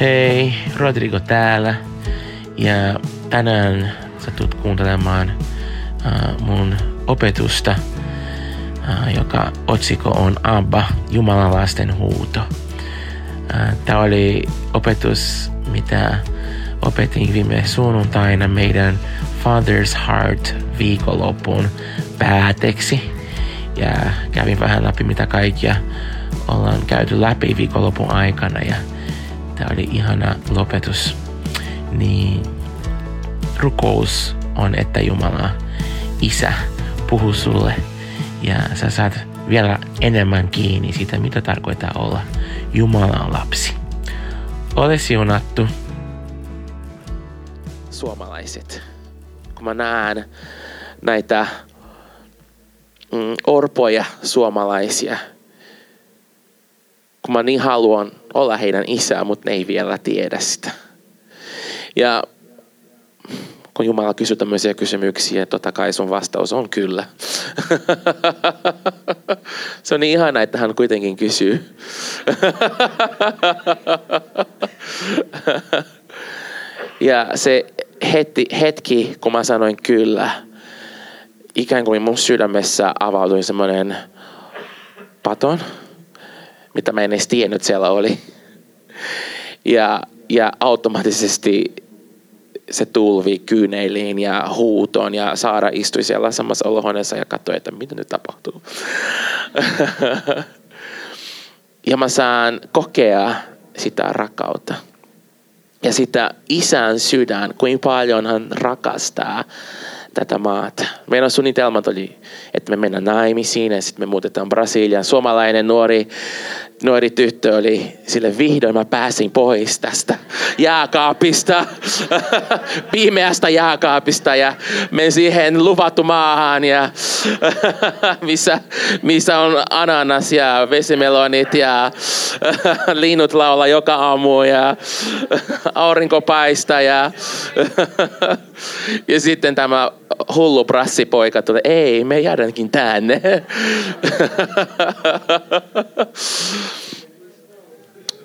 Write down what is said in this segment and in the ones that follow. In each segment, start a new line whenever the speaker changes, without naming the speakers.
Hei, Rodrigo täällä. Ja tänään sä tulet kuuntelemaan uh, mun opetusta, uh, joka otsikko on Abba, Jumalan lasten huuto. Uh, Tämä oli opetus, mitä opetin viime sunnuntaina meidän Father's Heart viikonlopun pääteksi. Ja kävin vähän läpi, mitä kaikkia ollaan käyty läpi viikonlopun aikana. Ja Tämä oli ihana lopetus. Niin rukous on, että Jumala, Isä, puhuu sulle ja sä saat vielä enemmän kiinni siitä, mitä tarkoittaa olla Jumalan lapsi. Ole siunattu. Suomalaiset, kun mä näen näitä mm, orpoja suomalaisia, kun mä niin haluan olla heidän isää, mutta ne ei vielä tiedä sitä. Ja kun Jumala kysyy tämmöisiä kysymyksiä, totta kai sun vastaus on kyllä. Se on niin ihana, että hän kuitenkin kysyy. Ja se hetki, hetki, kun mä sanoin kyllä, ikään kuin mun sydämessä avautui semmoinen paton, mitä mä en edes tiennyt siellä oli. Ja, ja automaattisesti se tulvi kyyneiliin ja huutoon ja Saara istui siellä samassa olohuoneessa ja katsoi, että mitä nyt tapahtuu. ja mä saan kokea sitä rakkautta. Ja sitä isän sydän, kuinka paljon hän rakastaa tätä maata. Meidän suunnitelmat oli, että me mennään naimisiin ja sitten me muutetaan Brasiliaan. Suomalainen nuori, nuori tyttö oli sille vihdoin mä pääsin pois tästä jääkaapista, pimeästä jääkaapista ja men siihen luvattu maahan ja missä, missä on ananas ja vesimelonit ja linnut laula joka aamu ja aurinko paista ja, ja sitten tämä hullu brassipoika tulee, ei, me jäädäänkin tänne.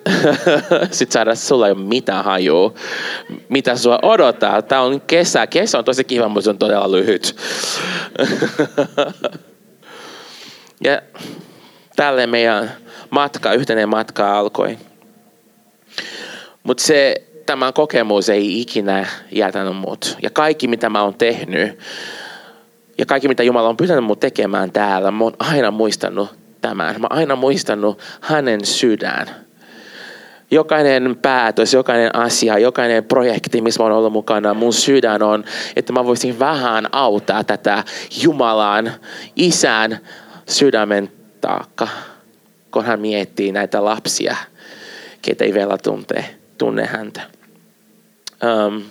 Sitten saada sulla ei ole mitään hajua, mitä sua odottaa. Tämä on kesä. Kesä on tosi kiva, mutta se on todella lyhyt. ja tälle meidän matka, yhteinen matka alkoi. Mutta se tämä kokemus ei ikinä jätänyt mut. Ja kaikki, mitä mä oon tehnyt, ja kaikki, mitä Jumala on pyytänyt mut tekemään täällä, mä oon aina muistanut tämän. Mä aina muistanut hänen sydän. Jokainen päätös, jokainen asia, jokainen projekti, missä mä oon ollut mukana, mun sydän on, että mä voisin vähän auttaa tätä Jumalan, isän sydämen taakka, kun hän miettii näitä lapsia, ketä ei vielä tunte, tunne häntä. Um,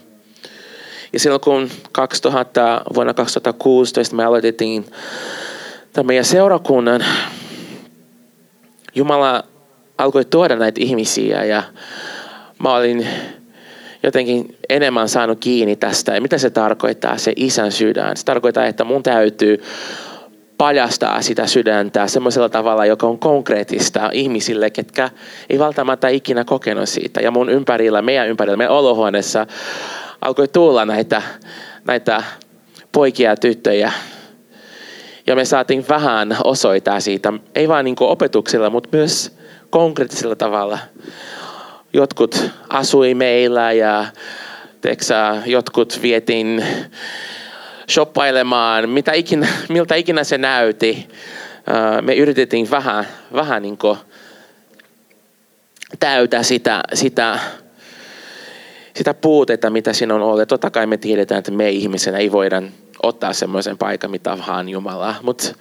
ja silloin kun 2000, vuonna 2016 me aloitettiin tämän meidän seurakunnan, Jumala alkoi tuoda näitä ihmisiä ja mä olin jotenkin enemmän saanut kiinni tästä. Ja mitä se tarkoittaa, se isän sydän? Se tarkoittaa, että mun täytyy paljastaa sitä sydäntä semmoisella tavalla, joka on konkreettista ihmisille, ketkä ei välttämättä ikinä kokenut siitä. Ja mun ympärillä, meidän ympärillä, meidän olohuoneessa alkoi tulla näitä, näitä poikia ja tyttöjä. Ja me saatiin vähän osoittaa siitä, ei vain niin opetuksilla, mutta myös konkreettisella tavalla. Jotkut asui meillä ja teksä, jotkut vietin shoppailemaan, mitä ikinä, miltä ikinä se näytti. Me yritettiin vähän, vähän niin täytä sitä, sitä, sitä puutetta, mitä siinä on ollut. Totta kai me tiedetään, että me ihmisenä ei voida ottaa semmoisen paikan, mitä vaan Jumala. Mutta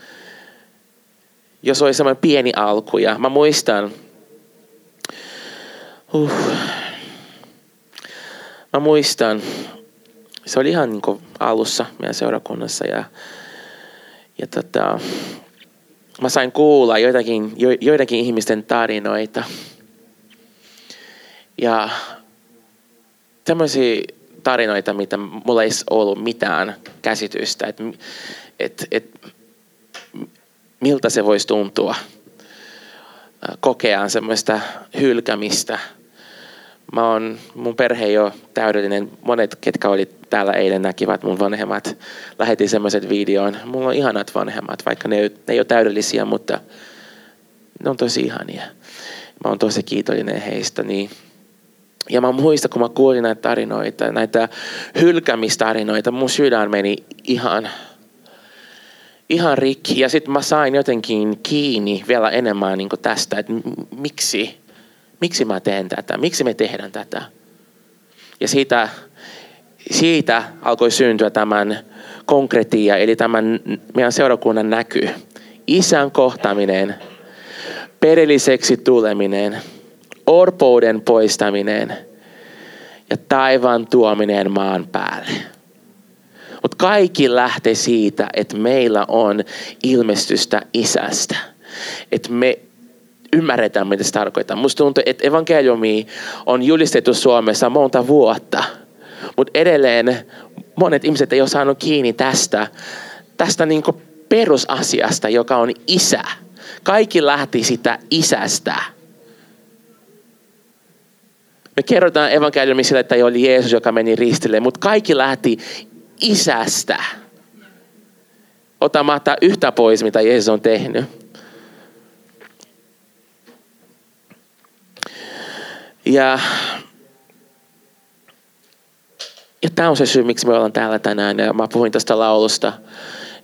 jos oli semmoinen pieni alku, ja mä muistan, uh, mä muistan, se oli ihan niin alussa meidän seurakunnassa ja, ja tota, mä sain kuulla joitakin, jo, joidenkin ihmisten tarinoita. Ja tämmöisiä tarinoita, mitä mulla ei ollut mitään käsitystä, että et, et, miltä se voisi tuntua kokea semmoista hylkämistä. Mä oon, mun perhe ei ole täydellinen. Monet, ketkä oli täällä eilen, näkivät mun vanhemmat. Lähetin semmoiset videon. Mulla on ihanat vanhemmat, vaikka ne, ne ei ole täydellisiä, mutta ne on tosi ihania. Mä oon tosi kiitollinen heistä. Niin. Ja mä muistan, kun mä kuulin näitä tarinoita, näitä hylkämistarinoita, mun sydän meni ihan, ihan rikki. Ja sitten mä sain jotenkin kiinni vielä enemmän niin tästä, että miksi, miksi mä teen tätä, miksi me tehdään tätä. Ja siitä, siitä alkoi syntyä tämän konkretia, eli tämän meidän seurakunnan näky. Isän kohtaminen, perilliseksi tuleminen, orpouden poistaminen ja taivaan tuominen maan päälle. Mutta kaikki lähtee siitä, että meillä on ilmestystä isästä. Että me ymmärretään, mitä se tarkoittaa. Musta tuntuu, että evankeliumi on julistettu Suomessa monta vuotta. Mutta edelleen monet ihmiset ei ole saanut kiinni tästä, tästä niinku perusasiasta, joka on isä. Kaikki lähti sitä isästä. Me kerrotaan evankeliumissa, että ei oli Jeesus, joka meni ristille, mutta kaikki lähti isästä. Otamatta yhtä pois, mitä Jeesus on tehnyt. Ja, ja tämä on se syy, miksi me ollaan täällä tänään. Ja mä puhuin tästä laulusta.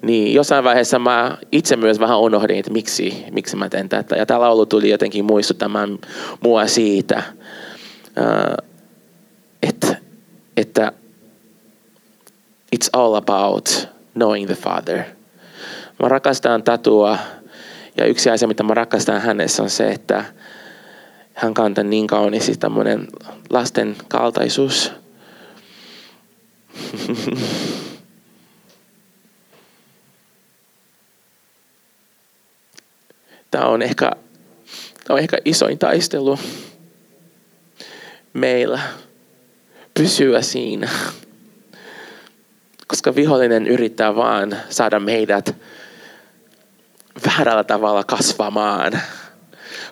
Niin jossain vaiheessa mä itse myös vähän unohdin, että miksi, miksi mä teen tätä. Ja tämä laulu tuli jotenkin muistuttamaan mua siitä, että, että it's all about knowing the Father. Mä rakastan tatua ja yksi asia, mitä mä rakastan hänessä on se, että hän kantaa niin kauniisti tämmöinen lasten kaltaisuus. Tämä on ehkä, tämä on ehkä isoin taistelu meillä pysyä siinä. Koska vihollinen yrittää vaan saada meidät väärällä tavalla kasvamaan,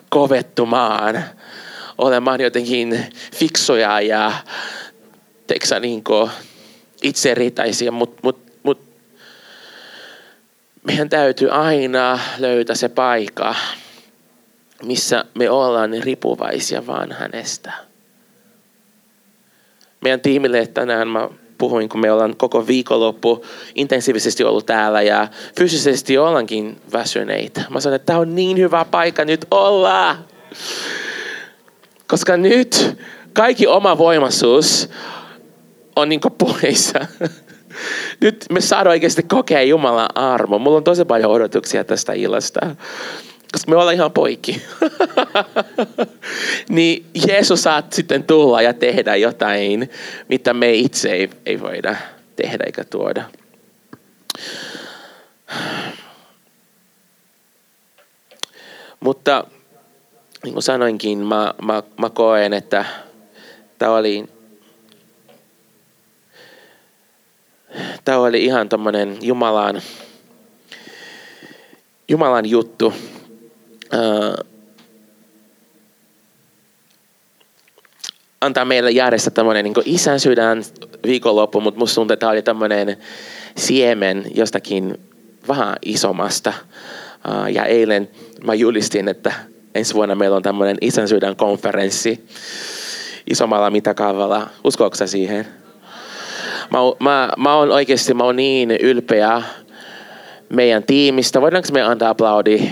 kovettumaan, olemaan jotenkin fiksoja ja teksä, niin itseritäisiä, mutta mut, mut, meidän täytyy aina löytää se paikka, missä me ollaan riippuvaisia vaan hänestä. Meidän tiimille tänään mä puhuin, kun me ollaan koko viikonloppu intensiivisesti ollut täällä ja fyysisesti ollaankin väsyneitä. Mä sanoin, että tämä on niin hyvä paikka nyt olla. Koska nyt kaikki oma voimaisuus on niin poissa. Nyt me saadaan oikeasti kokea Jumalan armo. Mulla on tosi paljon odotuksia tästä illasta. Koska me ollaan ihan poikki. niin Jeesus saat sitten tulla ja tehdä jotain, mitä me itse ei, ei voida tehdä eikä tuoda. Mutta niin kuin sanoinkin, mä, mä, mä koen, että tämä oli, tämä oli ihan tommonen Jumalan, Jumalan juttu. Antaa meille järjestää tämmöinen niin isän sydän viikonloppu, mutta musta tuntuu, että tämä oli tämmöinen siemen jostakin vähän isommasta. Uh, ja eilen mä julistin, että ensi vuonna meillä on tämmöinen isän sydän konferenssi isommalla mitakaavalla. Uskoako siihen? Mä, mä, mä oon oikeasti mä oon niin ylpeä meidän tiimistä. Voidaanko me antaa aplaudi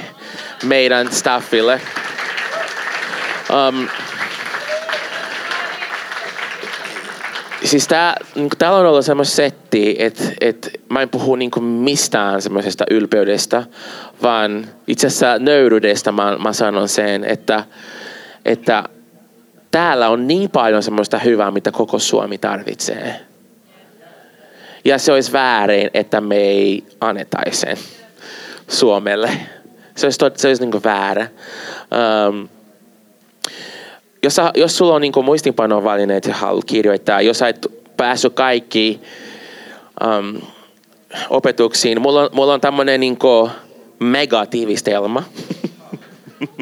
meidän staffille? Um, siis tää, niin täällä on ollut semmoista setti, että et, mä en puhu niin mistään semmoisesta ylpeydestä, vaan itse asiassa nöyryydestä mä, mä sanon sen, että, että täällä on niin paljon semmoista hyvää, mitä koko Suomi tarvitsee. Ja se olisi väärin, että me ei annetaisi sen Suomelle. Se olisi, se olisi niin väärä. Um, jos, jos sulla on niin muistinpanovälineet ja haluat kirjoittaa, jos sä et päässyt kaikki um, opetuksiin, mulla on, mulla on tämmöinen niin megatiivistelma.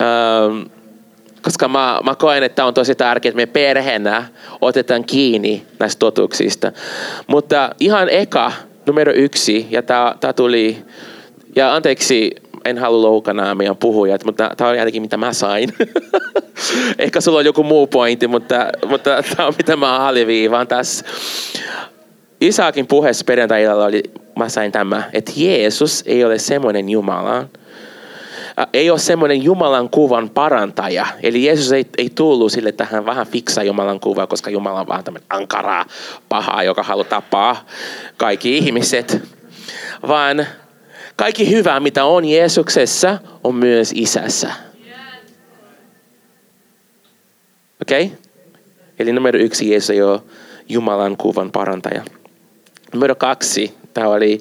um, koska mä, mä koen, että on tosi tärkeää, että me perheenä otetaan kiinni näistä totuuksista. Mutta ihan eka, numero yksi, ja tämä tuli, ja anteeksi, en halua loukana meidän puhujat, mutta tämä on jotenkin mitä mä sain. Ehkä sulla on joku muu pointti, mutta, mutta tämä on mitä mä aliviivaan tässä. Isaakin puheessa perjantai oli, mä sain tämä, että Jeesus ei ole semmoinen Jumala, ei ole semmoinen Jumalan kuvan parantaja. Eli Jeesus ei, ei tullut sille, että hän vähän fiksaa Jumalan kuvaa, koska Jumala on vähän tämmöinen ankaraa, pahaa, joka haluaa tapaa kaikki ihmiset. Vaan kaikki hyvää, mitä on Jeesuksessa, on myös isässä. Okei? Okay? Eli numero yksi, Jeesus ei ole Jumalan kuvan parantaja. Numero kaksi, tämä oli,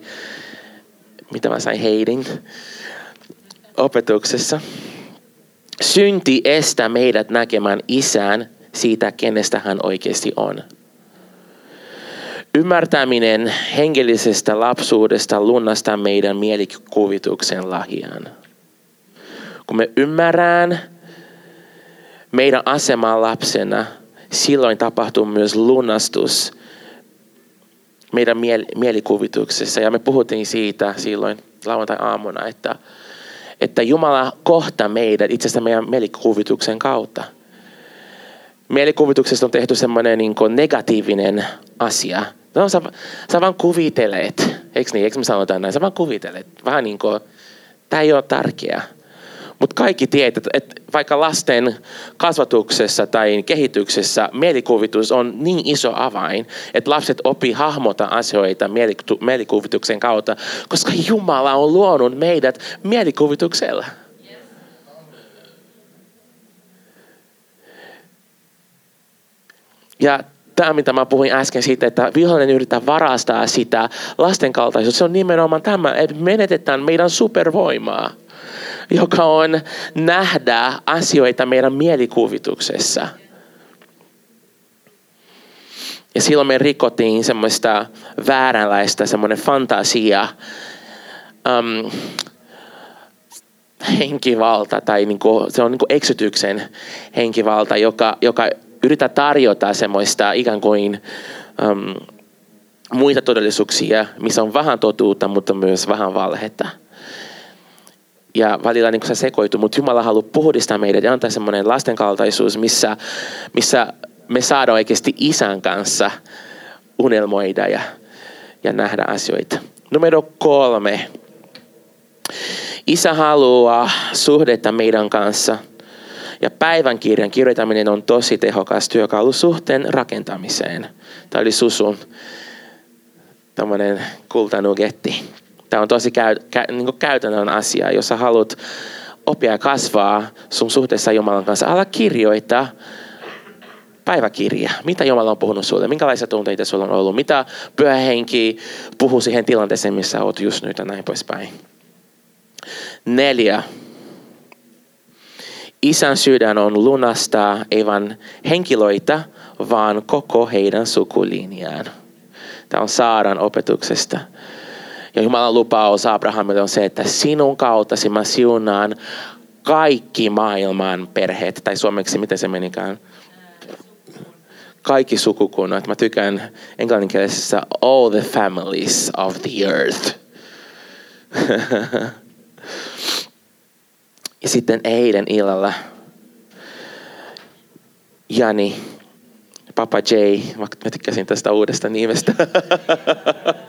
mitä mä sain heidin opetuksessa. Synti estää meidät näkemään isän siitä, kenestä hän oikeasti on. Ymmärtäminen hengellisestä lapsuudesta lunnastaa meidän mielikuvituksen lahjan. Kun me ymmärrään meidän asemaa lapsena, silloin tapahtuu myös lunastus meidän mielikuvituksessa. Ja me puhuttiin siitä silloin lauantai-aamuna, että, että Jumala kohtaa meidät itse asiassa meidän mielikuvituksen kautta. Mielikuvituksesta on tehty semmoinen niin negatiivinen asia. No, sä, sä vaan kuvitelet, eikö niin, eikö me sanotaan näin, sä vaan kuvitelet. Vähän niin kuin, tämä ei ole tärkeää. Mutta kaikki tietävät, että vaikka lasten kasvatuksessa tai kehityksessä mielikuvitus on niin iso avain, että lapset oppii hahmota asioita mielikuvituksen kautta, koska Jumala on luonut meidät mielikuvituksella. Ja tämä, mitä mä puhuin äsken siitä, että vihollinen yrittää varastaa sitä lasten kaltaisuutta, se on nimenomaan tämä, että menetetään meidän supervoimaa joka on nähdä asioita meidän mielikuvituksessa. Ja silloin me rikottiin semmoista vääränlaista, semmoinen fantasia, um, henkivalta tai niinku, se on niinku eksytyksen henkivalta, joka, joka yrittää tarjota semmoista ikään kuin um, muita todellisuuksia, missä on vähän totuutta, mutta myös vähän valhetta ja välillä niin se sekoituu, mutta Jumala haluaa puhdistaa meidät ja antaa semmoinen lastenkaltaisuus, missä, missä me saadaan oikeasti isän kanssa unelmoida ja, ja nähdä asioita. Numero kolme. Isä haluaa suhdetta meidän kanssa. Ja päivänkirjan kirjoittaminen on tosi tehokas työkalu suhteen rakentamiseen. Tämä oli Susun kultanugetti. Tämä on tosi käy, kä, niin käytännön asia, jos sä haluat oppia ja kasvaa sun suhteessa Jumalan kanssa. Ala kirjoittaa päiväkirja. Mitä Jumala on puhunut sulle? Minkälaisia tunteita sulla on ollut? Mitä pyhä henki puhuu siihen tilanteeseen, missä olet just nyt ja näin poispäin. Neljä. Isän sydän on lunastaa ei vain henkilöitä, vaan koko heidän sukulinjaan. Tämä on Saaran opetuksesta. Ja Jumalan lupaus Abrahamille on se, että sinun kautasi mä siunaan kaikki maailman perheet, tai suomeksi miten se menikään? Kaikki sukukunnat. Mä tykkään englanninkielisessä all the families of the earth. ja sitten eilen illalla Jani, Papa J, mä tykkäsin tästä uudesta nimestä.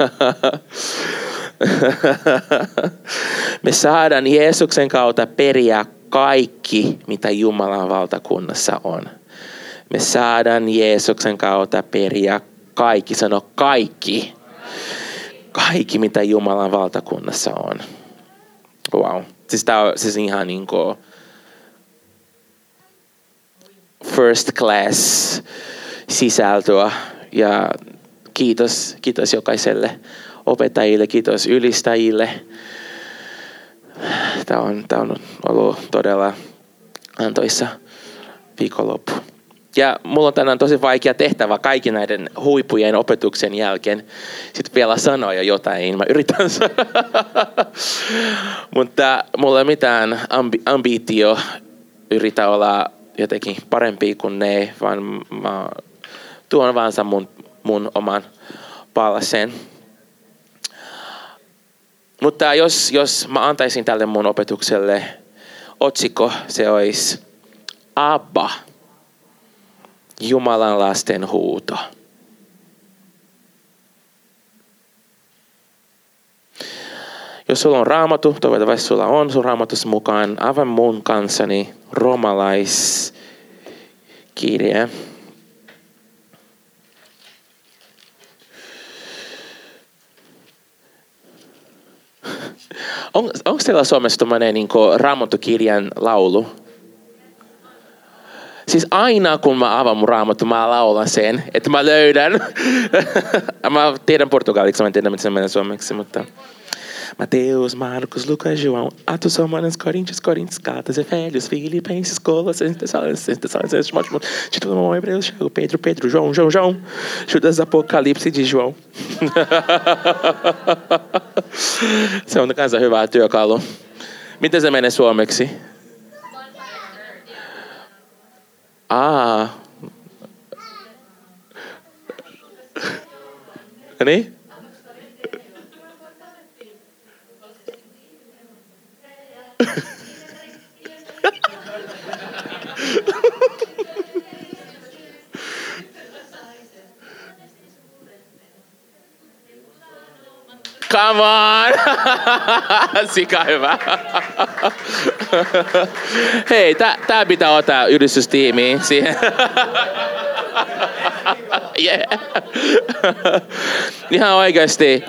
Me saadaan Jeesuksen kautta periä kaikki, mitä Jumalan valtakunnassa on. Me saadaan Jeesuksen kautta periä kaikki, sano kaikki. Kaikki, mitä Jumalan valtakunnassa on. Wow. Siis tämä on siis ihan niin kuin first class sisältöä ja kiitos, kiitos jokaiselle opettajille, kiitos ylistäjille. Tämä on, tämä on ollut todella antoissa viikonloppu. Ja mulla on tänään tosi vaikea tehtävä kaikki näiden huipujen opetuksen jälkeen sitten vielä sanoa jo jotain. Mä yritän sanoa. Mutta mulla ei mitään ambi- ambitio yritä olla jotenkin parempi kuin ne, vaan mä tuon vaan mun, mun oman palasen. Mutta jos, jos mä antaisin tälle mun opetukselle otsikko, se olisi Abba, Jumalan lasten huuto. Jos sulla on raamattu, toivottavasti sulla on sun raamatussa mukaan, aivan mun kanssani romalaiskirje. On, onko teillä Suomessa tuommoinen niin raamattukirjan laulu? Siis aina kun mä avaan mun raamattu, mä laulan sen, että mä löydän. mä tiedän portugaliksi, mä en tiedä, miten se menee suomeksi, mutta... Mateus, Marcos, Lucas, João, Atos, Romanos, Coríntios, Coríntios, Gatas, Efésios, Filipenses, Colossenses, Tessalonicenses, Tessalonicenses, Timóteo, Título, Mamãe, Hebreus, Tiago, Pedro, Pedro, João, João, João, Judas, Apocalipse de João. se on kanssa hyvä työkalu. Miten se menee suomeksi? Ah. Niin? Come on! Sika hyvä. Hei, tää, tää pitää ottaa yhdistystiimiin siihen. yeah. ihan oikeasti,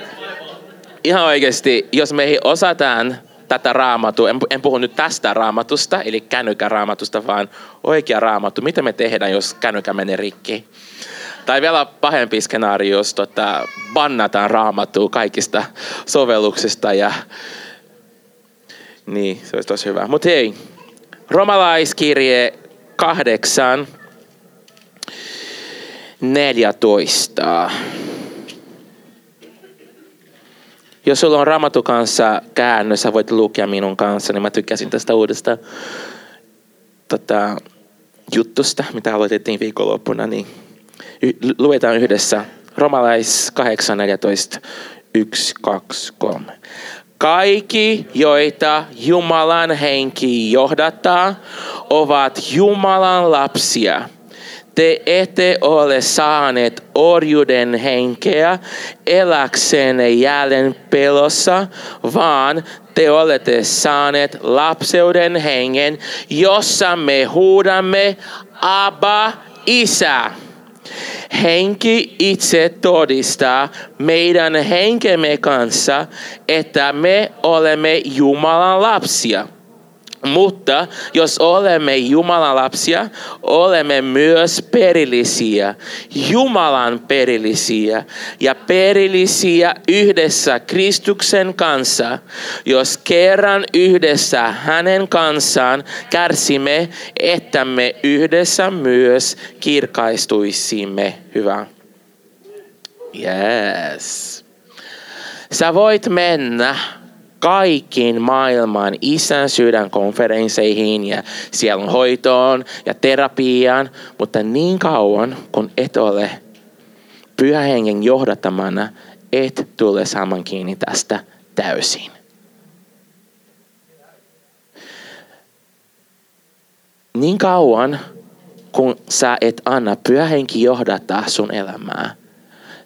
ihan oikeasti, jos me ei osataan tätä raamattua, en, en puhu nyt tästä raamatusta, eli kännykän raamatusta, vaan oikea raamattu. Mitä me tehdään, jos kännykkä menee rikki? Tai vielä pahempi skenaario, jos tota, bannataan raamattua kaikista sovelluksista. Ja... Niin, se olisi tosi hyvä. Mutta hei, romalaiskirje 8, 14. Jos sulla on Raamattu kanssa käännös, sä voit lukea minun kanssa, niin mä tykkäsin tästä uudesta tota, juttusta, mitä aloitettiin viikonloppuna, niin luetaan yhdessä. Romalais 8, 14, 1, 2, 3. Kaikki, joita Jumalan henki johdattaa, ovat Jumalan lapsia – te ette ole saaneet orjuuden henkeä eläksenne jälleen pelossa, vaan te olette saaneet lapseuden hengen, jossa me huudamme Abba, Isä. Henki itse todistaa meidän henkemme kanssa, että me olemme Jumalan lapsia. Mutta jos olemme Jumalan lapsia, olemme myös perillisiä, Jumalan perillisiä ja perillisiä yhdessä Kristuksen kanssa. Jos kerran yhdessä hänen kanssaan kärsimme, että me yhdessä myös kirkaistuisimme. Hyvä. Yes. Sä voit mennä kaikkiin maailman isän sydän konferensseihin ja sielun hoitoon ja terapiaan, mutta niin kauan kun et ole pyhän hengen johdattamana, et tule saamaan kiinni tästä täysin. Niin kauan kun sä et anna pyhä henki johdattaa sun elämää,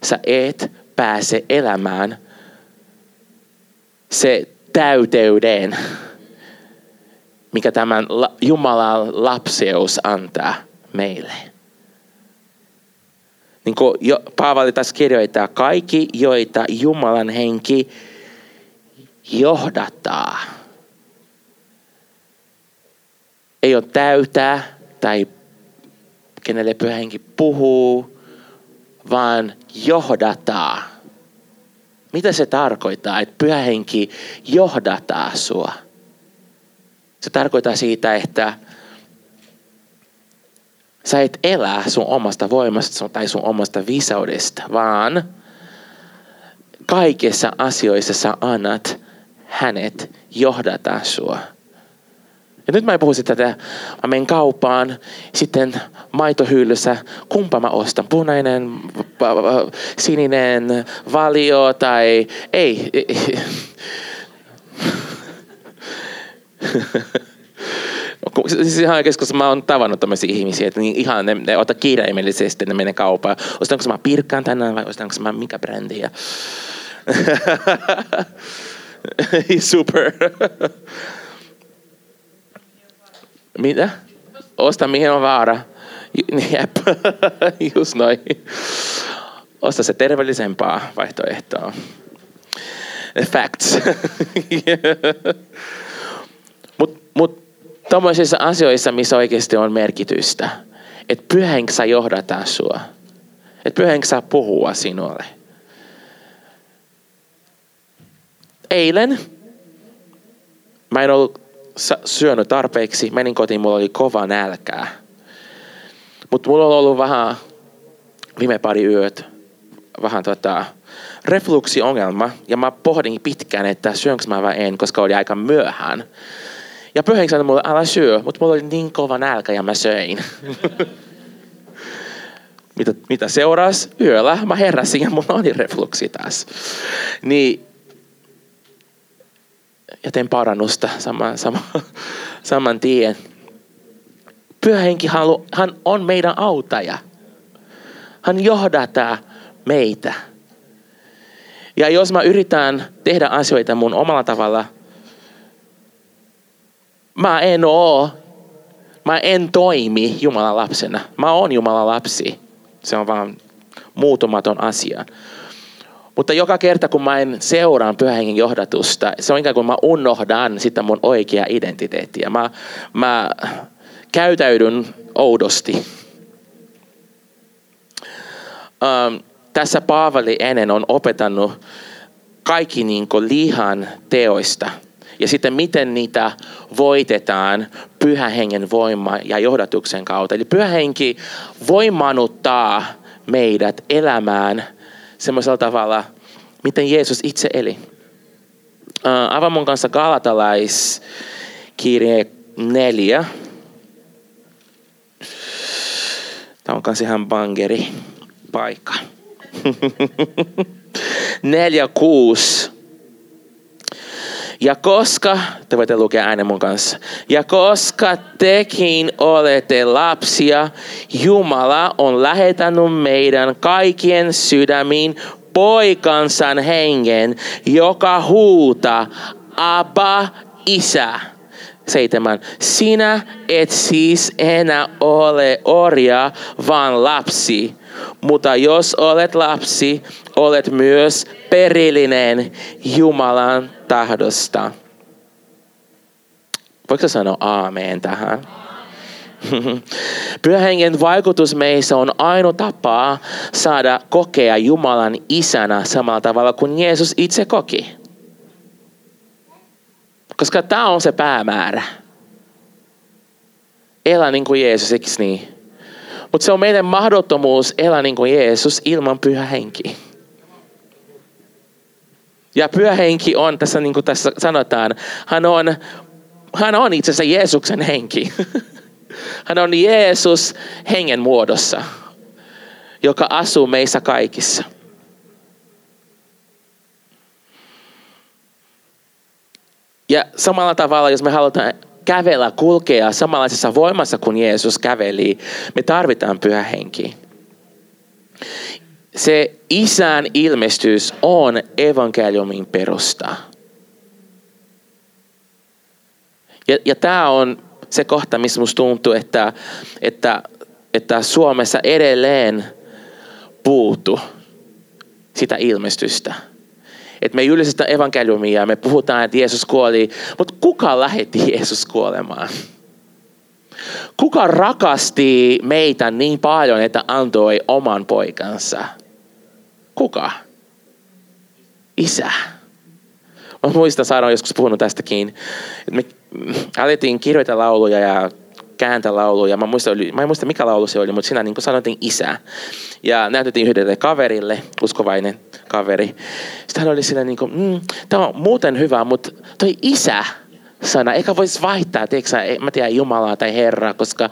sä et pääse elämään se täyteyden, mikä tämän Jumalan lapseus antaa meille. Niin kuin Paavali tässä kirjoittaa, kaikki joita Jumalan henki johdattaa. Ei ole täytää tai kenelle pyhä henki puhuu, vaan johdattaa mitä se tarkoittaa, että pyhä henki johdataa sua? Se tarkoittaa siitä, että sä et elää sun omasta voimasta tai sun omasta visaudesta, vaan kaikissa asioissa sä annat hänet johdata sua. Ja nyt mä en puhu sitä, että mä menen kauppaan, sitten maitohyllyssä, kumpa mä ostan, punainen, sininen, valio tai ei. siis ihan koska mä oon tavannut tämmöisiä ihmisiä, että niin ihan ne, ne ottaa kirjaimellisesti, ne menee kauppaan. Ostanko mä pirkkaan tänään vai ostanko mä mikä brändi? Ja... Super. Mitä? Osta mihin on vaara. Jep, just noin. Osta se terveellisempaa vaihtoehtoa. Facts. Mutta mut, tuommoisissa asioissa, missä oikeasti on merkitystä, että pyhän saa johdata sua. Että pyhän saa puhua sinulle. Eilen mä en ollut syönyt tarpeeksi, menin kotiin, mulla oli kova nälkää. Mutta mulla on ollut vähän viime pari yöt vähän tota, refluksiongelma ja mä pohdin pitkään, että syönkö mä vai en, koska oli aika myöhään. Ja pyhän sanoi mulle, älä syö, mutta mulla oli niin kova nälkä ja mä söin. mitä, mitä seurasi? Yöllä mä heräsin ja mulla oli refluksi taas. Niin, ja teen parannusta sama, sama, saman tien. Pyhä henki hän on meidän autaja. Hän johdattaa meitä. Ja jos mä yritän tehdä asioita mun omalla tavalla, mä en oo, mä en toimi Jumalan lapsena. Mä oon Jumalan lapsi. Se on vaan muutumaton asia. Mutta joka kerta kun mä en seuraan pyhän johdatusta, se on ikään kuin mä unohdan sitä mun oikea identiteettiä. Mä, mä käytäydyn oudosti. Um, tässä Paavali ennen on opetannut kaikki niin lihan teoista. Ja sitten miten niitä voitetaan pyhän hengen voima ja johdatuksen kautta. Eli pyhä henki meidät elämään semmoisella tavalla, miten Jeesus itse eli. Uh, avaa mun kanssa Galatalaiskirje 4. Tämä on kanssa ihan bangeri paikka. 4, 6. Ja koska, te voitte lukea äänen mun kanssa, ja koska tekin olette lapsia, Jumala on lähetänyt meidän kaikkien sydämiin poikansan hengen, joka huuta, Abba, Isä. Seitsemän. Sinä et siis enää ole orja, vaan lapsi. Mutta jos olet lapsi, olet myös perillinen Jumalan tahdosta. Voiko sanoa aamen tähän? Pyhän vaikutus meissä on ainoa tapa saada kokea Jumalan isänä samalla tavalla kuin Jeesus itse koki. Koska tämä on se päämäärä. Elää niin kuin Jeesus, eikö niin? Mutta se on meidän mahdottomuus elää niin kuin Jeesus ilman pyhä henki. Ja pyhä henki on, tässä niin kuin tässä sanotaan, hän on, hän on itse asiassa Jeesuksen henki. Hän on Jeesus hengen muodossa, joka asuu meissä kaikissa. Ja samalla tavalla, jos me halutaan kävellä, kulkea samanlaisessa voimassa kuin Jeesus käveli, me tarvitaan pyhä henki. Se isän ilmestys on evankeliumin perusta. Ja, ja tämä on se kohta, missä musta tuntuu, että, että, että Suomessa edelleen puuttu sitä ilmestystä. Että me julistetaan evankeliumia me puhutaan, että Jeesus kuoli, mutta kuka lähetti Jeesus kuolemaan? Kuka rakasti meitä niin paljon, että antoi oman poikansa? Kuka? Isä. Mä muistan, Saara on joskus puhunut tästäkin. Että me alettiin kirjoittaa lauluja ja kääntää lauluja. Mä, muistan, mä en muista mikä laulu se oli, mutta siinä niin sanottiin isä. Ja näytettiin yhdelle kaverille, uskovainen kaveri. Sitten hän oli sillä niin kuin, mm, tämä on muuten hyvä, mutta toi isä, sana. Eikä voisi vaihtaa, tiedätkö, mä tiedän Jumalaa tai Herraa, koska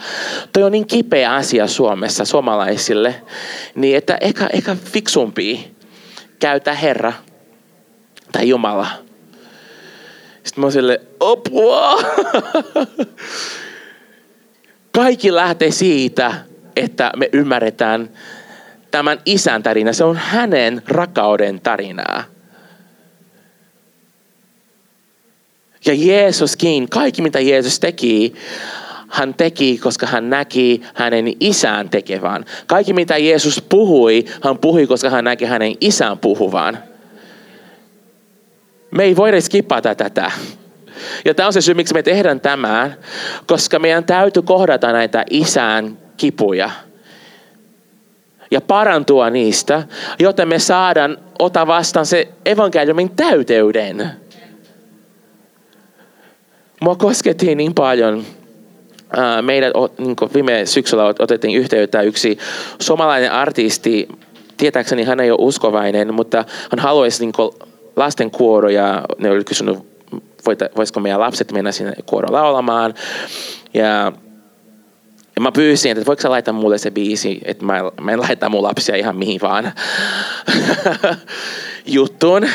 toi on niin kipeä asia Suomessa, suomalaisille. Niin että ehkä, ehkä fiksumpi käytä Herra tai Jumala. Sitten mä oon sille, apua! Kaikki lähtee siitä, että me ymmärretään tämän isän tarina. Se on hänen rakkauden tarinaa. Ja Jeesuskin, kaikki mitä Jeesus teki, hän teki, koska hän näki hänen isän tekevän. Kaikki mitä Jeesus puhui, hän puhui, koska hän näki hänen isän puhuvan. Me ei voida skipata tätä. Ja tämä on se syy, miksi me tehdään tämän, koska meidän täytyy kohdata näitä isän kipuja ja parantua niistä, joten me saadaan ottaa vastaan se evankeliumin täyteyden. Mua koskettiin niin paljon. Meidät niin viime syksyllä otettiin yhteyttä yksi somalainen artisti. Tietääkseni hän ei ole uskovainen, mutta hän haluaisi niin lastenkuoro ja ne oli kysynyt, voisiko meidän lapset mennä sinne kuoro laulamaan. Ja ja mä pyysin, että voiko sä laittaa mulle se biisi, että mä, mä en laita mun lapsia ihan mihin vaan juttuun.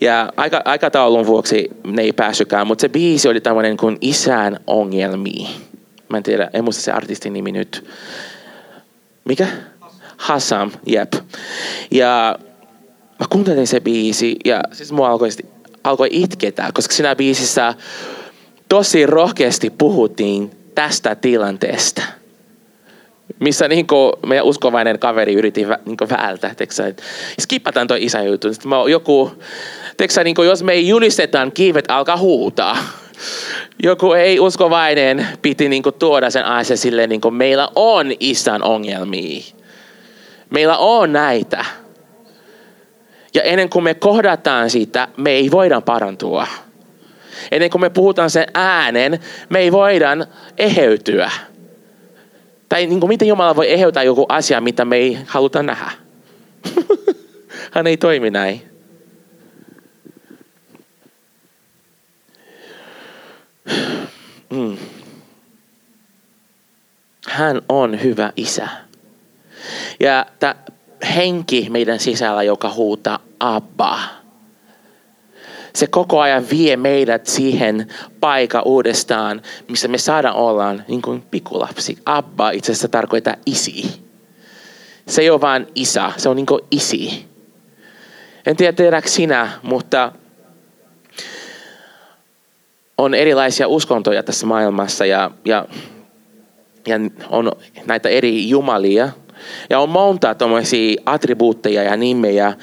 Ja aika, aikataulun vuoksi ne ei päässytkään, mutta se biisi oli tämmöinen kuin Isän ongelmi. Mä en tiedä, en muista se artistin nimi nyt. Mikä? Hassam, jep. Ja mä kuuntelin se biisi ja siis mua alkoi, alkoi itketä, koska siinä biisissä tosi rohkeasti puhuttiin tästä tilanteesta – missä niin kuin meidän uskovainen kaveri yritti niin välttää, että skipataan tuo isä juttu. Mä joku, teksä, niin kuin, jos me ei julistetaan, kiivet alkaa huutaa. Joku ei uskovainen piti niin kuin, tuoda sen asian silleen, niin kuin, meillä on isän ongelmia. Meillä on näitä. Ja ennen kuin me kohdataan sitä, me ei voida parantua. Ennen kuin me puhutaan sen äänen, me ei voida eheytyä. Tai niin kuin, miten Jumala voi eheytää joku asia, mitä me ei haluta nähdä? Hän ei toimi näin. Mm. Hän on hyvä isä. Ja tämä henki meidän sisällä, joka huutaa Abba se koko ajan vie meidät siihen paikka uudestaan, missä me saadaan olla niin kuin pikulapsi. Abba itse asiassa tarkoittaa isi. Se ei ole vain isä, se on niin kuin isi. En tiedä tiedätkö sinä, mutta on erilaisia uskontoja tässä maailmassa ja, ja, ja on näitä eri jumalia – ja on monta tuommoisia attribuutteja ja nimeä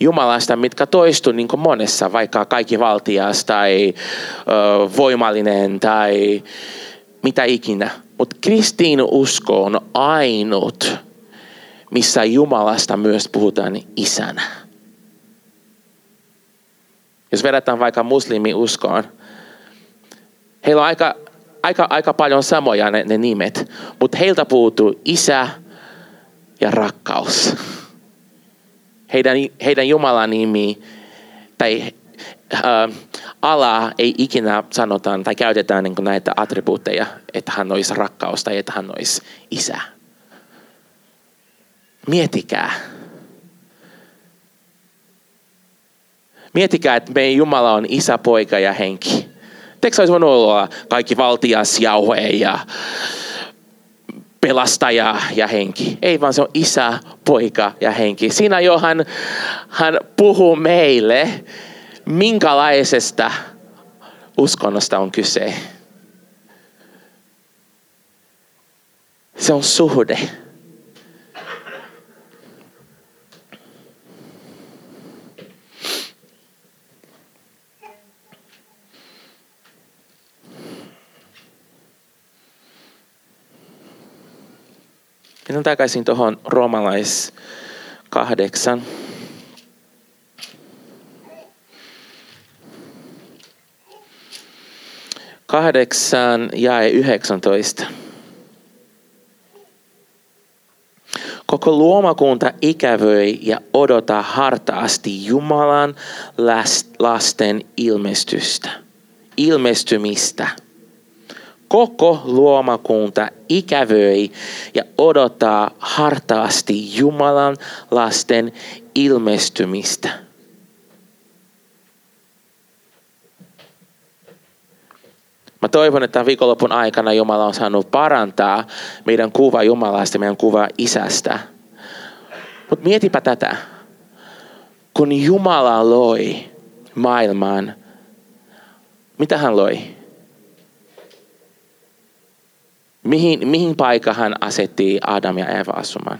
Jumalasta, mitkä toistuu niin monessa, vaikka kaikki valtias tai ö, voimallinen tai mitä ikinä. Mutta usko on ainut, missä Jumalasta myös puhutaan isänä. Jos verrataan vaikka muslimiuskoon, heillä on aika, aika, aika paljon samoja ne, ne nimet, mutta heiltä puuttuu isä, ja rakkaus. Heidän, heidän Jumalan nimi tai äh, ala ei ikinä sanotaan tai käytetään niin näitä attribuutteja, että hän olisi rakkaus tai että hän olisi isä. Mietikää. Mietikää, että meidän Jumala on isä, poika ja henki. Teekö olisi voinut olla kaikki valtias, jauhe ja pelastaja ja henki. Ei vaan se on isä, poika ja henki. Siinä jo hän, hän puhuu meille, minkälaisesta uskonnosta on kyse. Se on suhde. Mennään takaisin tuohon roomalais kahdeksan. Kahdeksan ja 19. Koko luomakunta ikävöi ja odota hartaasti Jumalan lasten ilmestystä. ilmestymistä. Koko luomakunta ikävöi ja odottaa hartaasti Jumalan lasten ilmestymistä. Mä toivon, että viikonlopun aikana Jumala on saanut parantaa meidän kuva Jumalasta, meidän kuva isästä. Mutta mietipä tätä. Kun Jumala loi maailman, mitä hän loi? Mihin, mihin paikkaan hän asetti Adam ja Eva asumaan?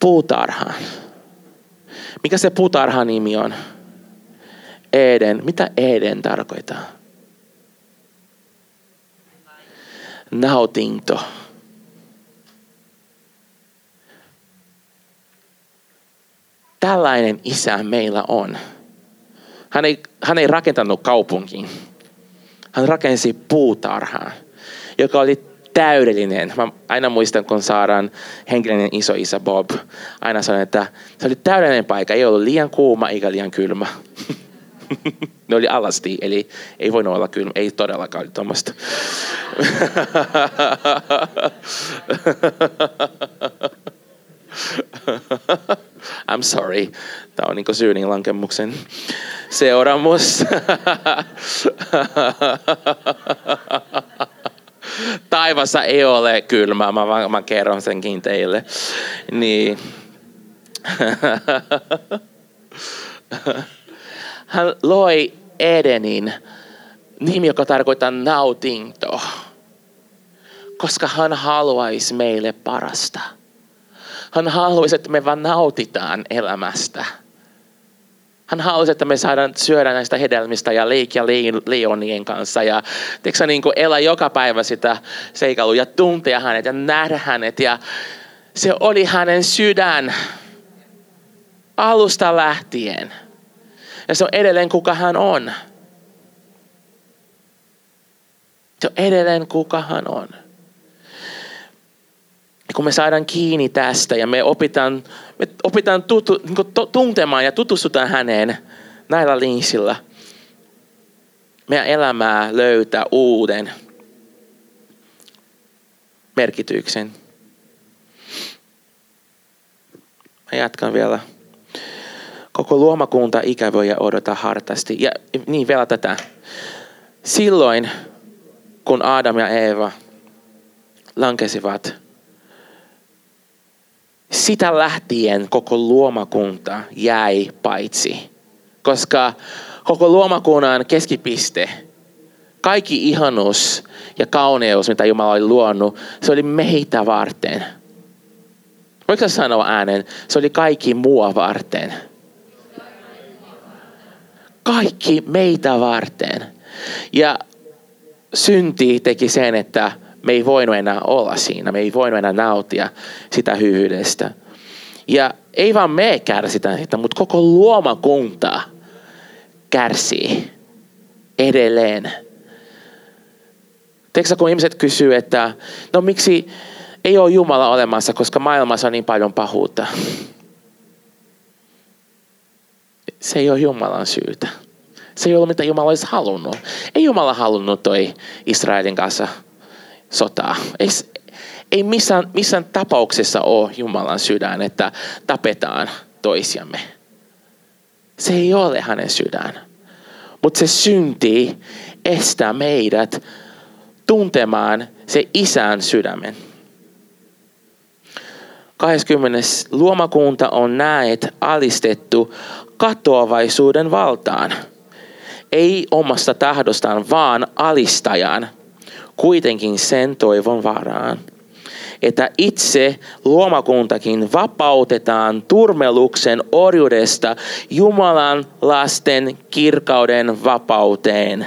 Puutarhaan. Mikä se puutarhan nimi on? Eden. Mitä Eden tarkoittaa? Nautinto. Tällainen isä meillä on. Hän ei, hän ei rakentanut kaupunkiin. Hän rakensi puutarhaa, joka oli täydellinen. Mä aina muistan, kun saadaan henkilöinen iso isä Bob. Aina sanon, että se oli täydellinen paikka. Ei ollut liian kuuma eikä liian kylmä. ne oli alasti, eli ei voinut olla kylmä. Ei todellakaan tuommoista. I'm sorry. Tämä on niin syynin lankemuksen seuraamus. Taivassa ei ole kylmää, mä, mä, mä kerron senkin teille. Niin. Hän loi Edenin nimi, joka tarkoittaa nautinto, koska hän haluaisi meille parasta. Hän haluaisi, että me vaan nautitaan elämästä. Hän haluaisi, että me saadaan syödä näistä hedelmistä ja leikkiä leonien kanssa ja teikö, niin kuin elää joka päivä sitä seikailuja ja tuntea hänet ja nähdä hänet. Ja se oli hänen sydän alusta lähtien. Ja se on edelleen kuka hän on. Se on edelleen kuka hän on kun me saadaan kiinni tästä ja me opitaan, me opitaan tutu, niin tuntemaan ja tutustutaan häneen näillä linsillä, meidän elämää löytää uuden merkityksen. Mä jatkan vielä. Koko luomakunta ikävöi ja odota hartasti. Ja niin vielä tätä. Silloin, kun Adam ja Eeva lankesivat sitä lähtien koko luomakunta jäi paitsi. Koska koko luomakunnan keskipiste, kaikki ihanus ja kauneus, mitä Jumala oli luonut, se oli meitä varten. Voiko sanoa äänen? Se oli kaikki mua varten. Kaikki meitä varten. Ja synti teki sen, että me ei voinut enää olla siinä, me ei voinut enää nautia sitä hyvyydestä. Ja ei vaan me kärsitään sitä, mutta koko luomakunta kärsii edelleen. Tiedätkö, kun ihmiset kysyy, että no miksi ei ole Jumala olemassa, koska maailmassa on niin paljon pahuutta. Se ei ole Jumalan syytä. Se ei ole mitä Jumala olisi halunnut. Ei Jumala halunnut toi Israelin kanssa sotaa. Ei, ei missään, missään tapauksessa ole Jumalan sydän, että tapetaan toisiamme. Se ei ole hänen sydän. Mutta se synti estää meidät tuntemaan se isän sydämen. 20. luomakunta on näet alistettu katoavaisuuden valtaan. Ei omasta tahdostaan, vaan alistajan – kuitenkin sen toivon varaan, että itse luomakuntakin vapautetaan turmeluksen orjuudesta Jumalan lasten kirkauden vapauteen.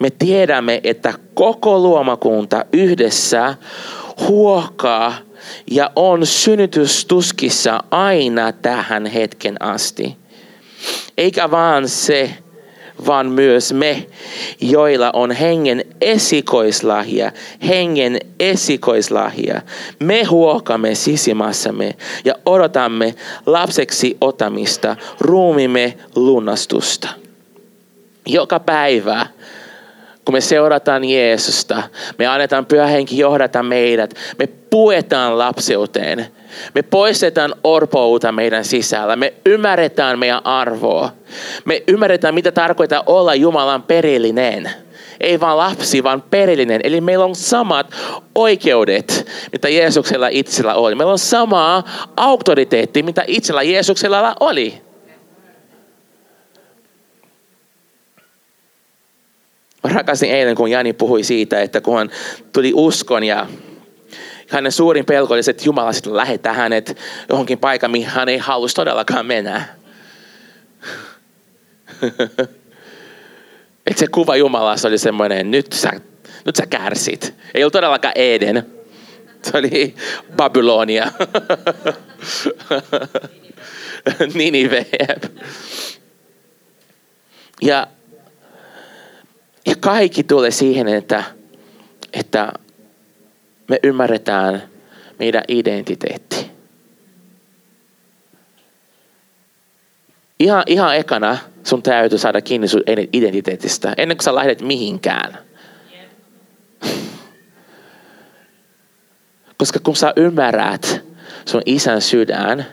Me tiedämme, että koko luomakunta yhdessä huokaa ja on synnytystuskissa aina tähän hetken asti. Eikä vaan se, vaan myös me, joilla on hengen esikoislahja, hengen esikoislahja. Me huokamme sisimassamme ja odotamme lapseksi otamista, ruumimme lunastusta. Joka päivä kun me seurataan Jeesusta, me annetaan pyhä henki johdata meidät, me puetaan lapseuteen, me poistetaan orpouta meidän sisällä, me ymmärretään meidän arvoa, me ymmärretään mitä tarkoittaa olla Jumalan perillinen. Ei vain lapsi, vaan perillinen. Eli meillä on samat oikeudet, mitä Jeesuksella itsellä oli. Meillä on sama auktoriteetti, mitä itsellä Jeesuksella oli. Mä rakasin eilen, kun Jani puhui siitä, että kun hän tuli uskon ja hänen suurin pelko oli se, että Jumala sitten lähettää hänet johonkin paikkaan, mihin hän ei halus todellakaan mennä. että se kuva Jumalasta oli semmoinen, nyt sä, nyt sä kärsit. Ei ollut todellakaan Eden. Se oli Babylonia. Ninive. Ja ja kaikki tulee siihen, että, että me ymmärretään meidän identiteetti. Ihan, ihan ekana sun täytyy saada kiinni sun identiteetistä, ennen kuin sä lähdet mihinkään. Koska kun sä ymmärrät sun isän sydän,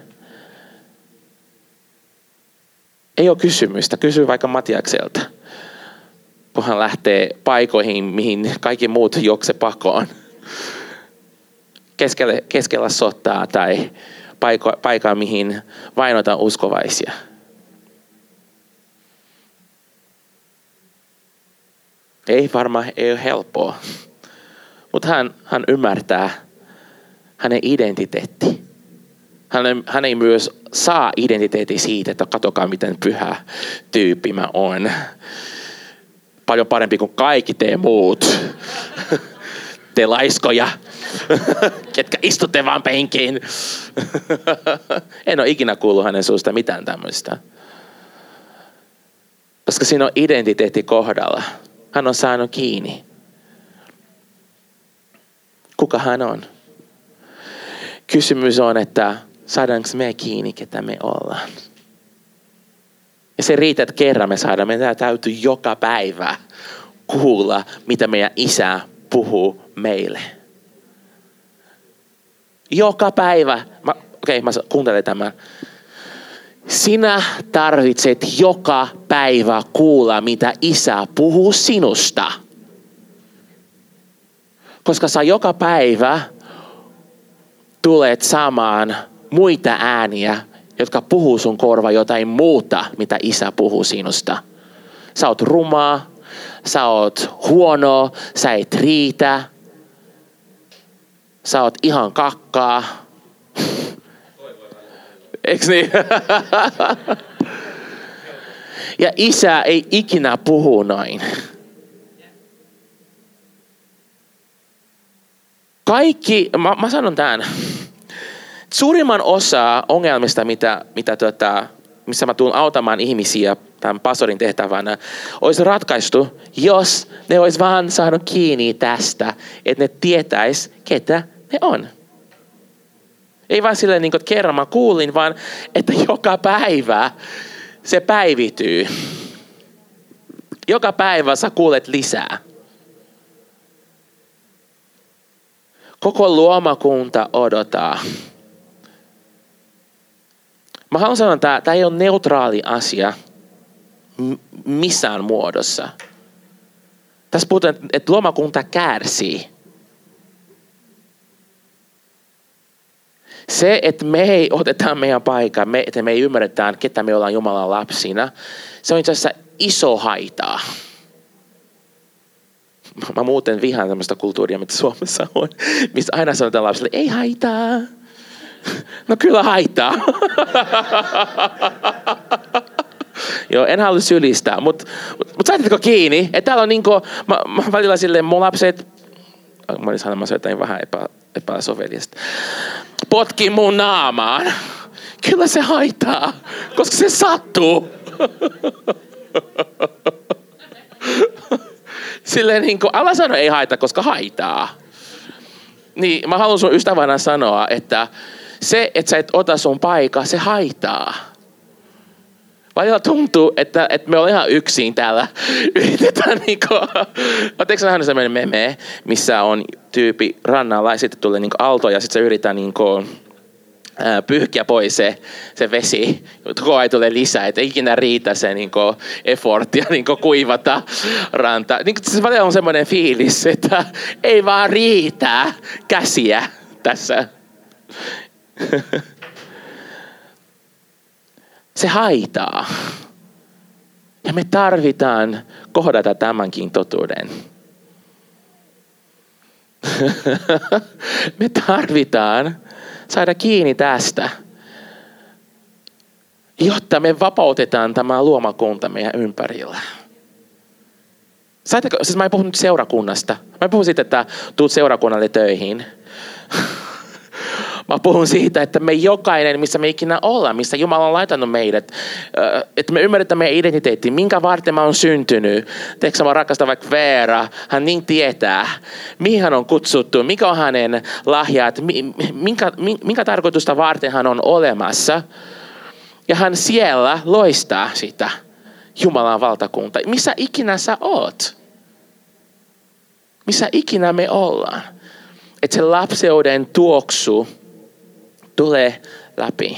ei ole kysymystä. Kysy vaikka Matiakselta kun hän lähtee paikoihin, mihin kaikki muut juokse pakoon. Keskellä, keskellä sotaa tai paiko, paikkaan, mihin vainotaan uskovaisia. Ei varmaan ei ole helppoa, mutta hän, hän ymmärtää hänen identiteetti. Hän, hän ei myös saa identiteetti siitä, että katsokaa miten pyhä tyyppi mä oon paljon parempi kuin kaikki te muut. te laiskoja, ketkä istutte vaan penkiin. en ole ikinä kuullut hänen suusta mitään tämmöistä. Koska siinä on identiteetti kohdalla. Hän on saanut kiinni. Kuka hän on? Kysymys on, että saadaanko me kiinni, ketä me ollaan. Ja se riittää, että kerran me saadaan. Meidän täytyy joka päivä kuulla, mitä meidän isä puhuu meille. Joka päivä. Okei, okay, mä kuuntelen tämän. Sinä tarvitset joka päivä kuulla, mitä isä puhuu sinusta. Koska sä joka päivä tulet saamaan muita ääniä, jotka puhuu sun korva jotain muuta, mitä isä puhuu sinusta. Sä oot rumaa, sä oot huono, sä et riitä, sä oot ihan kakkaa. Eiks niin? ja isä ei ikinä puhu noin. Kaikki, mä, mä sanon tämän, Suurimman osa ongelmista, mitä, mitä tota, missä mä tulen autamaan ihmisiä tämän pastorin tehtävänä, olisi ratkaistu, jos ne olisi vaan saanut kiinni tästä, että ne tietäis, ketä ne on. Ei vain silleen, niin että kerran mä kuulin, vaan että joka päivä se päivityy. Joka päivä sä kuulet lisää. Koko luomakunta odottaa Mä haluan sanoa, että tämä ei ole neutraali asia missään muodossa. Tässä puhutaan, että lomakunta kärsii. Se, että me ei oteta meidän paikkaa, me, että me ei ymmärretään, ketä me ollaan Jumalan lapsina, se on itse asiassa iso haitaa. Mä muuten vihaan tämmöistä kulttuuria, mitä Suomessa on, mistä aina sanotaan lapsille, ei haitaa. No kyllä haittaa. Joo, en halua sylistää, mutta mut, mut saitteko kiinni, että täällä on niinku, mä, mä välillä silleen mun lapset, mä olin sanomassa jotain vähän epä, epäsovellista, potki mun naamaan. Kyllä se haittaa, koska se sattuu. Silleen niin kuin, älä sano ei haita, koska haitaa. Niin mä haluan sun ystävänä sanoa, että se, että sä et ota sun paikka, se haitaa. Välillä tuntuu, että, että me ollaan ihan yksin täällä. Yritetään niinku, Oletteko sä nähnyt sellainen meme, missä on tyyppi rannalla ja sitten tulee niinku aalto ja sitten se yrittää niinku, pyyhkiä pois se, se vesi. Koko ajan tulee lisää, että ikinä riitä se niin effort ja niin kuivata ranta. Niin, se on semmoinen fiilis, että ei vaan riitä käsiä tässä. se haitaa. Ja me tarvitaan kohdata tämänkin totuuden. me tarvitaan saada kiinni tästä, jotta me vapautetaan tämä luomakunta meidän ympärillä. Saitteko, siis mä en puhu nyt seurakunnasta. Mä en puhu siitä, että tuut seurakunnalle töihin. Mä puhun siitä, että me jokainen, missä me ikinä ollaan, missä Jumala on laittanut meidät, että me ymmärretään meidän identiteetti, minkä varten mä oon syntynyt. Teekö mä rakastan vaikka Veera, hän niin tietää, mihin hän on kutsuttu, mikä on hänen lahjat, minkä, minkä tarkoitusta varten hän on olemassa. Ja hän siellä loistaa sitä Jumalan valtakunta. Missä ikinä sä oot? Missä ikinä me ollaan? Että se lapseuden tuoksu tulee läpi.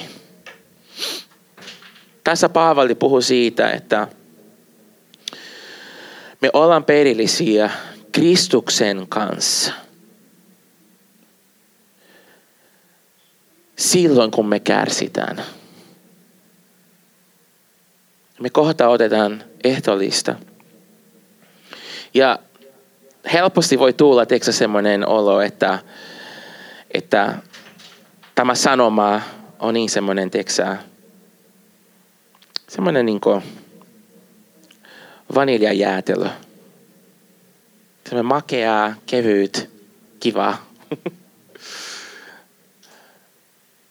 Tässä Paavali puhuu siitä, että me ollaan perillisiä Kristuksen kanssa. Silloin kun me kärsitään. Me kohta otetaan ehtolista. Ja helposti voi tulla teksä semmoinen olo, että, että tämä sanoma on niin semmoinen, teksää, semmoinen niin vaniljajäätelö. Semmoinen makea, kevyt, kiva.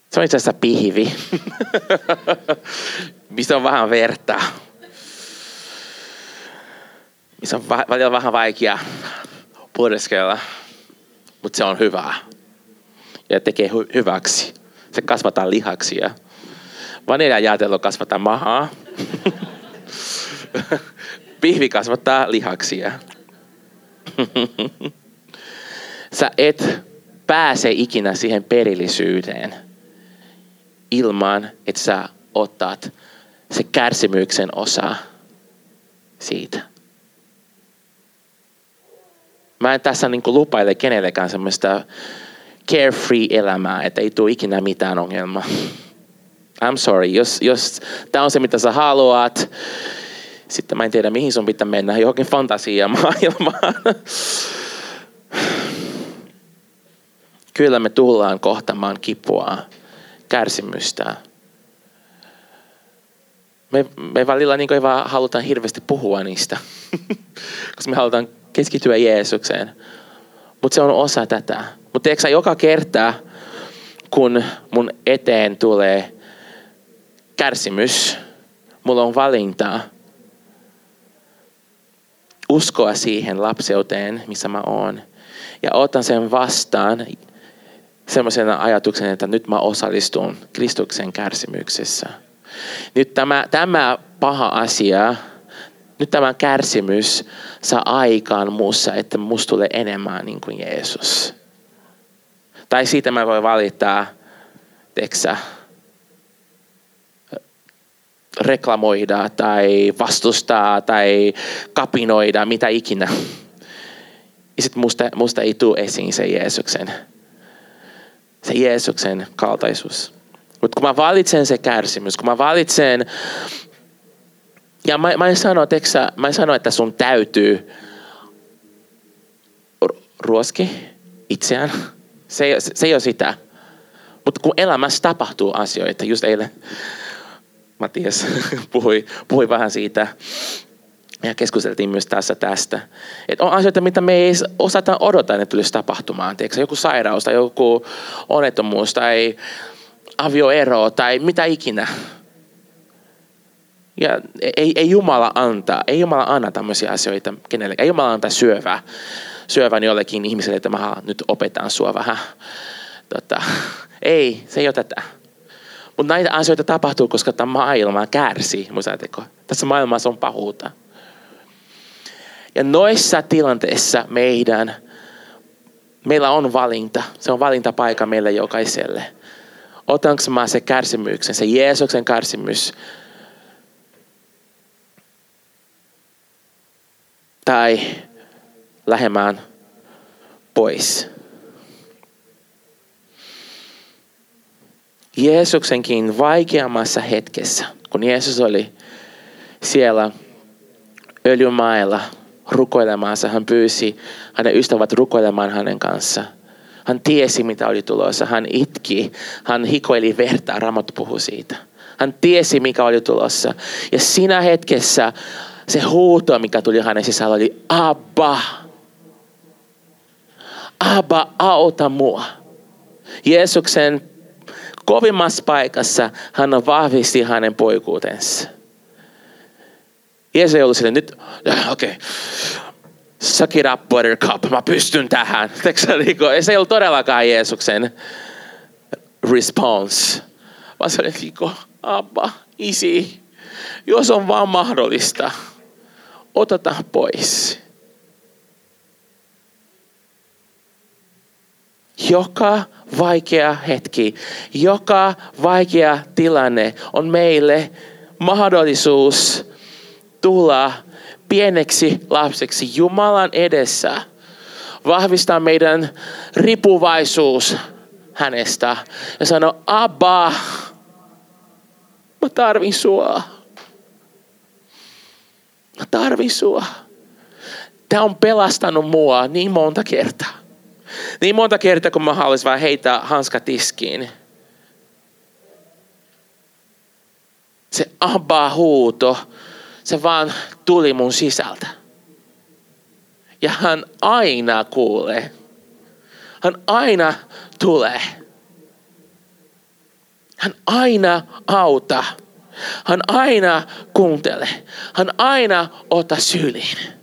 Se on itse asiassa pihvi, missä on vähän verta. Missä on välillä vähän vaikea pureskella, mutta se on hyvää ja tekee hy- hyväksi. Se kasvataan lihaksi ja vaniljajäätelö kasvattaa mahaa. Pihvi kasvattaa lihaksia. Sä et pääse ikinä siihen perillisyyteen ilman, että sä otat se kärsimyksen osa siitä. Mä en tässä niin lupaile kenellekään semmoista carefree elämää, että ei tule ikinä mitään ongelmaa. I'm sorry, jos, jos tämä on se mitä sä haluat, sitten mä en tiedä mihin sun pitää mennä, johonkin fantasiamaailmaan. Kyllä me tullaan kohtamaan kipua, kärsimystä. Me, me välillä niin ei vaan halutaan hirveästi puhua niistä, koska me halutaan keskittyä Jeesukseen. Mutta se on osa tätä. Mutta tiedätkö joka kerta, kun mun eteen tulee kärsimys, mulla on valinta uskoa siihen lapseuteen, missä mä oon. Ja otan sen vastaan semmoisena ajatuksen, että nyt mä osallistun Kristuksen kärsimyksessä. Nyt tämä, tämä paha asia, nyt tämä kärsimys saa aikaan muussa, että musta tulee enemmän niin kuin Jeesus. Tai siitä mä voin valittaa, teksä, reklamoida tai vastustaa tai kapinoida, mitä ikinä. Ja sitten musta, musta ei tule esiin se Jeesuksen, se Jeesuksen kaltaisuus. Mutta kun mä valitsen se kärsimys, kun mä valitsen, ja mä, mä en sano, teksä, mä en sano, että sun täytyy ruoski itseään, se ei, se ei ole sitä. Mutta kun elämässä tapahtuu asioita, just eilen Matias puhui, puhui vähän siitä, ja keskusteltiin myös tässä tästä. Että on asioita, mitä me ei osata odottaa, että tulisi tapahtumaan. Tiedätkö, joku sairaus tai joku onnettomuus tai avioero tai mitä ikinä. Ja ei, ei Jumala antaa, ei Jumala anna tämmöisiä asioita kenellekään. Ei Jumala antaa syövää, syövän jollekin ihmiselle, että mä nyt opetan sua vähän. Tota, ei, se ei ole tätä. Mutta näitä asioita tapahtuu, koska tämä maailma kärsii. Muistatteko? Tässä maailmassa on pahuutta. Ja noissa tilanteissa meidän, meillä on valinta. Se on valintapaikka meille jokaiselle. Otanko mä se kärsimyksen, se Jeesuksen kärsimys, tai lähemään pois. Jeesuksenkin vaikeammassa hetkessä, kun Jeesus oli siellä öljymailla rukoilemassa, hän pyysi hänen ystävät rukoilemaan hänen kanssa. Hän tiesi, mitä oli tulossa. Hän itki. Hän hikoili verta. Ramat puhui siitä. Hän tiesi, mikä oli tulossa. Ja siinä hetkessä se huuto, mikä tuli hänen sisällä, oli Abba. Abba, auta mua. Jeesuksen kovimmassa paikassa hän vahvisti hänen poikuutensa. Jeesus ei ollut silleen, nyt, äh, okei, okay. suck it up buttercup, mä pystyn tähän. Se ei ollut todellakaan Jeesuksen response. Vaan se oli Abba, isi, jos on vaan mahdollista, oteta pois. Joka vaikea hetki, joka vaikea tilanne on meille mahdollisuus tulla pieneksi lapseksi Jumalan edessä. Vahvistaa meidän ripuvaisuus hänestä ja sanoa, Abba, mä tarvin sua. Mä tarvin sua. Tämä on pelastanut mua niin monta kertaa. Niin monta kertaa, kun mä haluaisin vaan heittää hanskatiskiin. Se abba-huuto, se vaan tuli mun sisältä. Ja hän aina kuulee. Hän aina tulee. Hän aina auttaa. Hän aina kuuntelee. Hän aina ottaa syliin.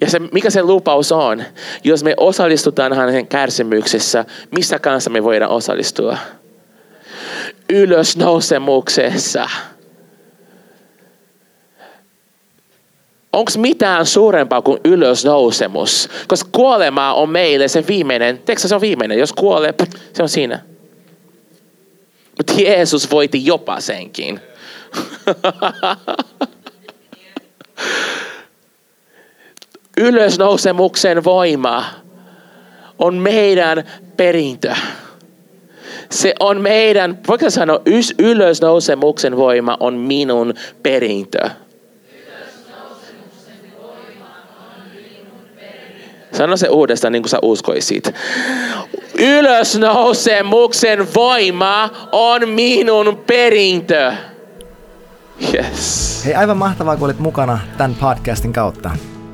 Ja se, mikä se lupaus on, jos me osallistutaan hänen kärsimyksessä, missä kanssa me voidaan osallistua? Ylösnousemuksessa. Onko mitään suurempaa kuin ylösnousemus? Koska kuolema on meille se viimeinen, teksä se on viimeinen, jos kuolee, se on siinä. Mutta Jeesus voiti jopa senkin. Ylösnousemuksen voima on meidän perintö. Se on meidän, voiko sanoa, ylösnousemuksen voima on minun perintö. Sano se uudestaan niin kuin sä uskoisit. Ylösnousemuksen voima on minun perintö. Yes.
Hei, aivan mahtavaa, kun olit mukana tämän podcastin kautta.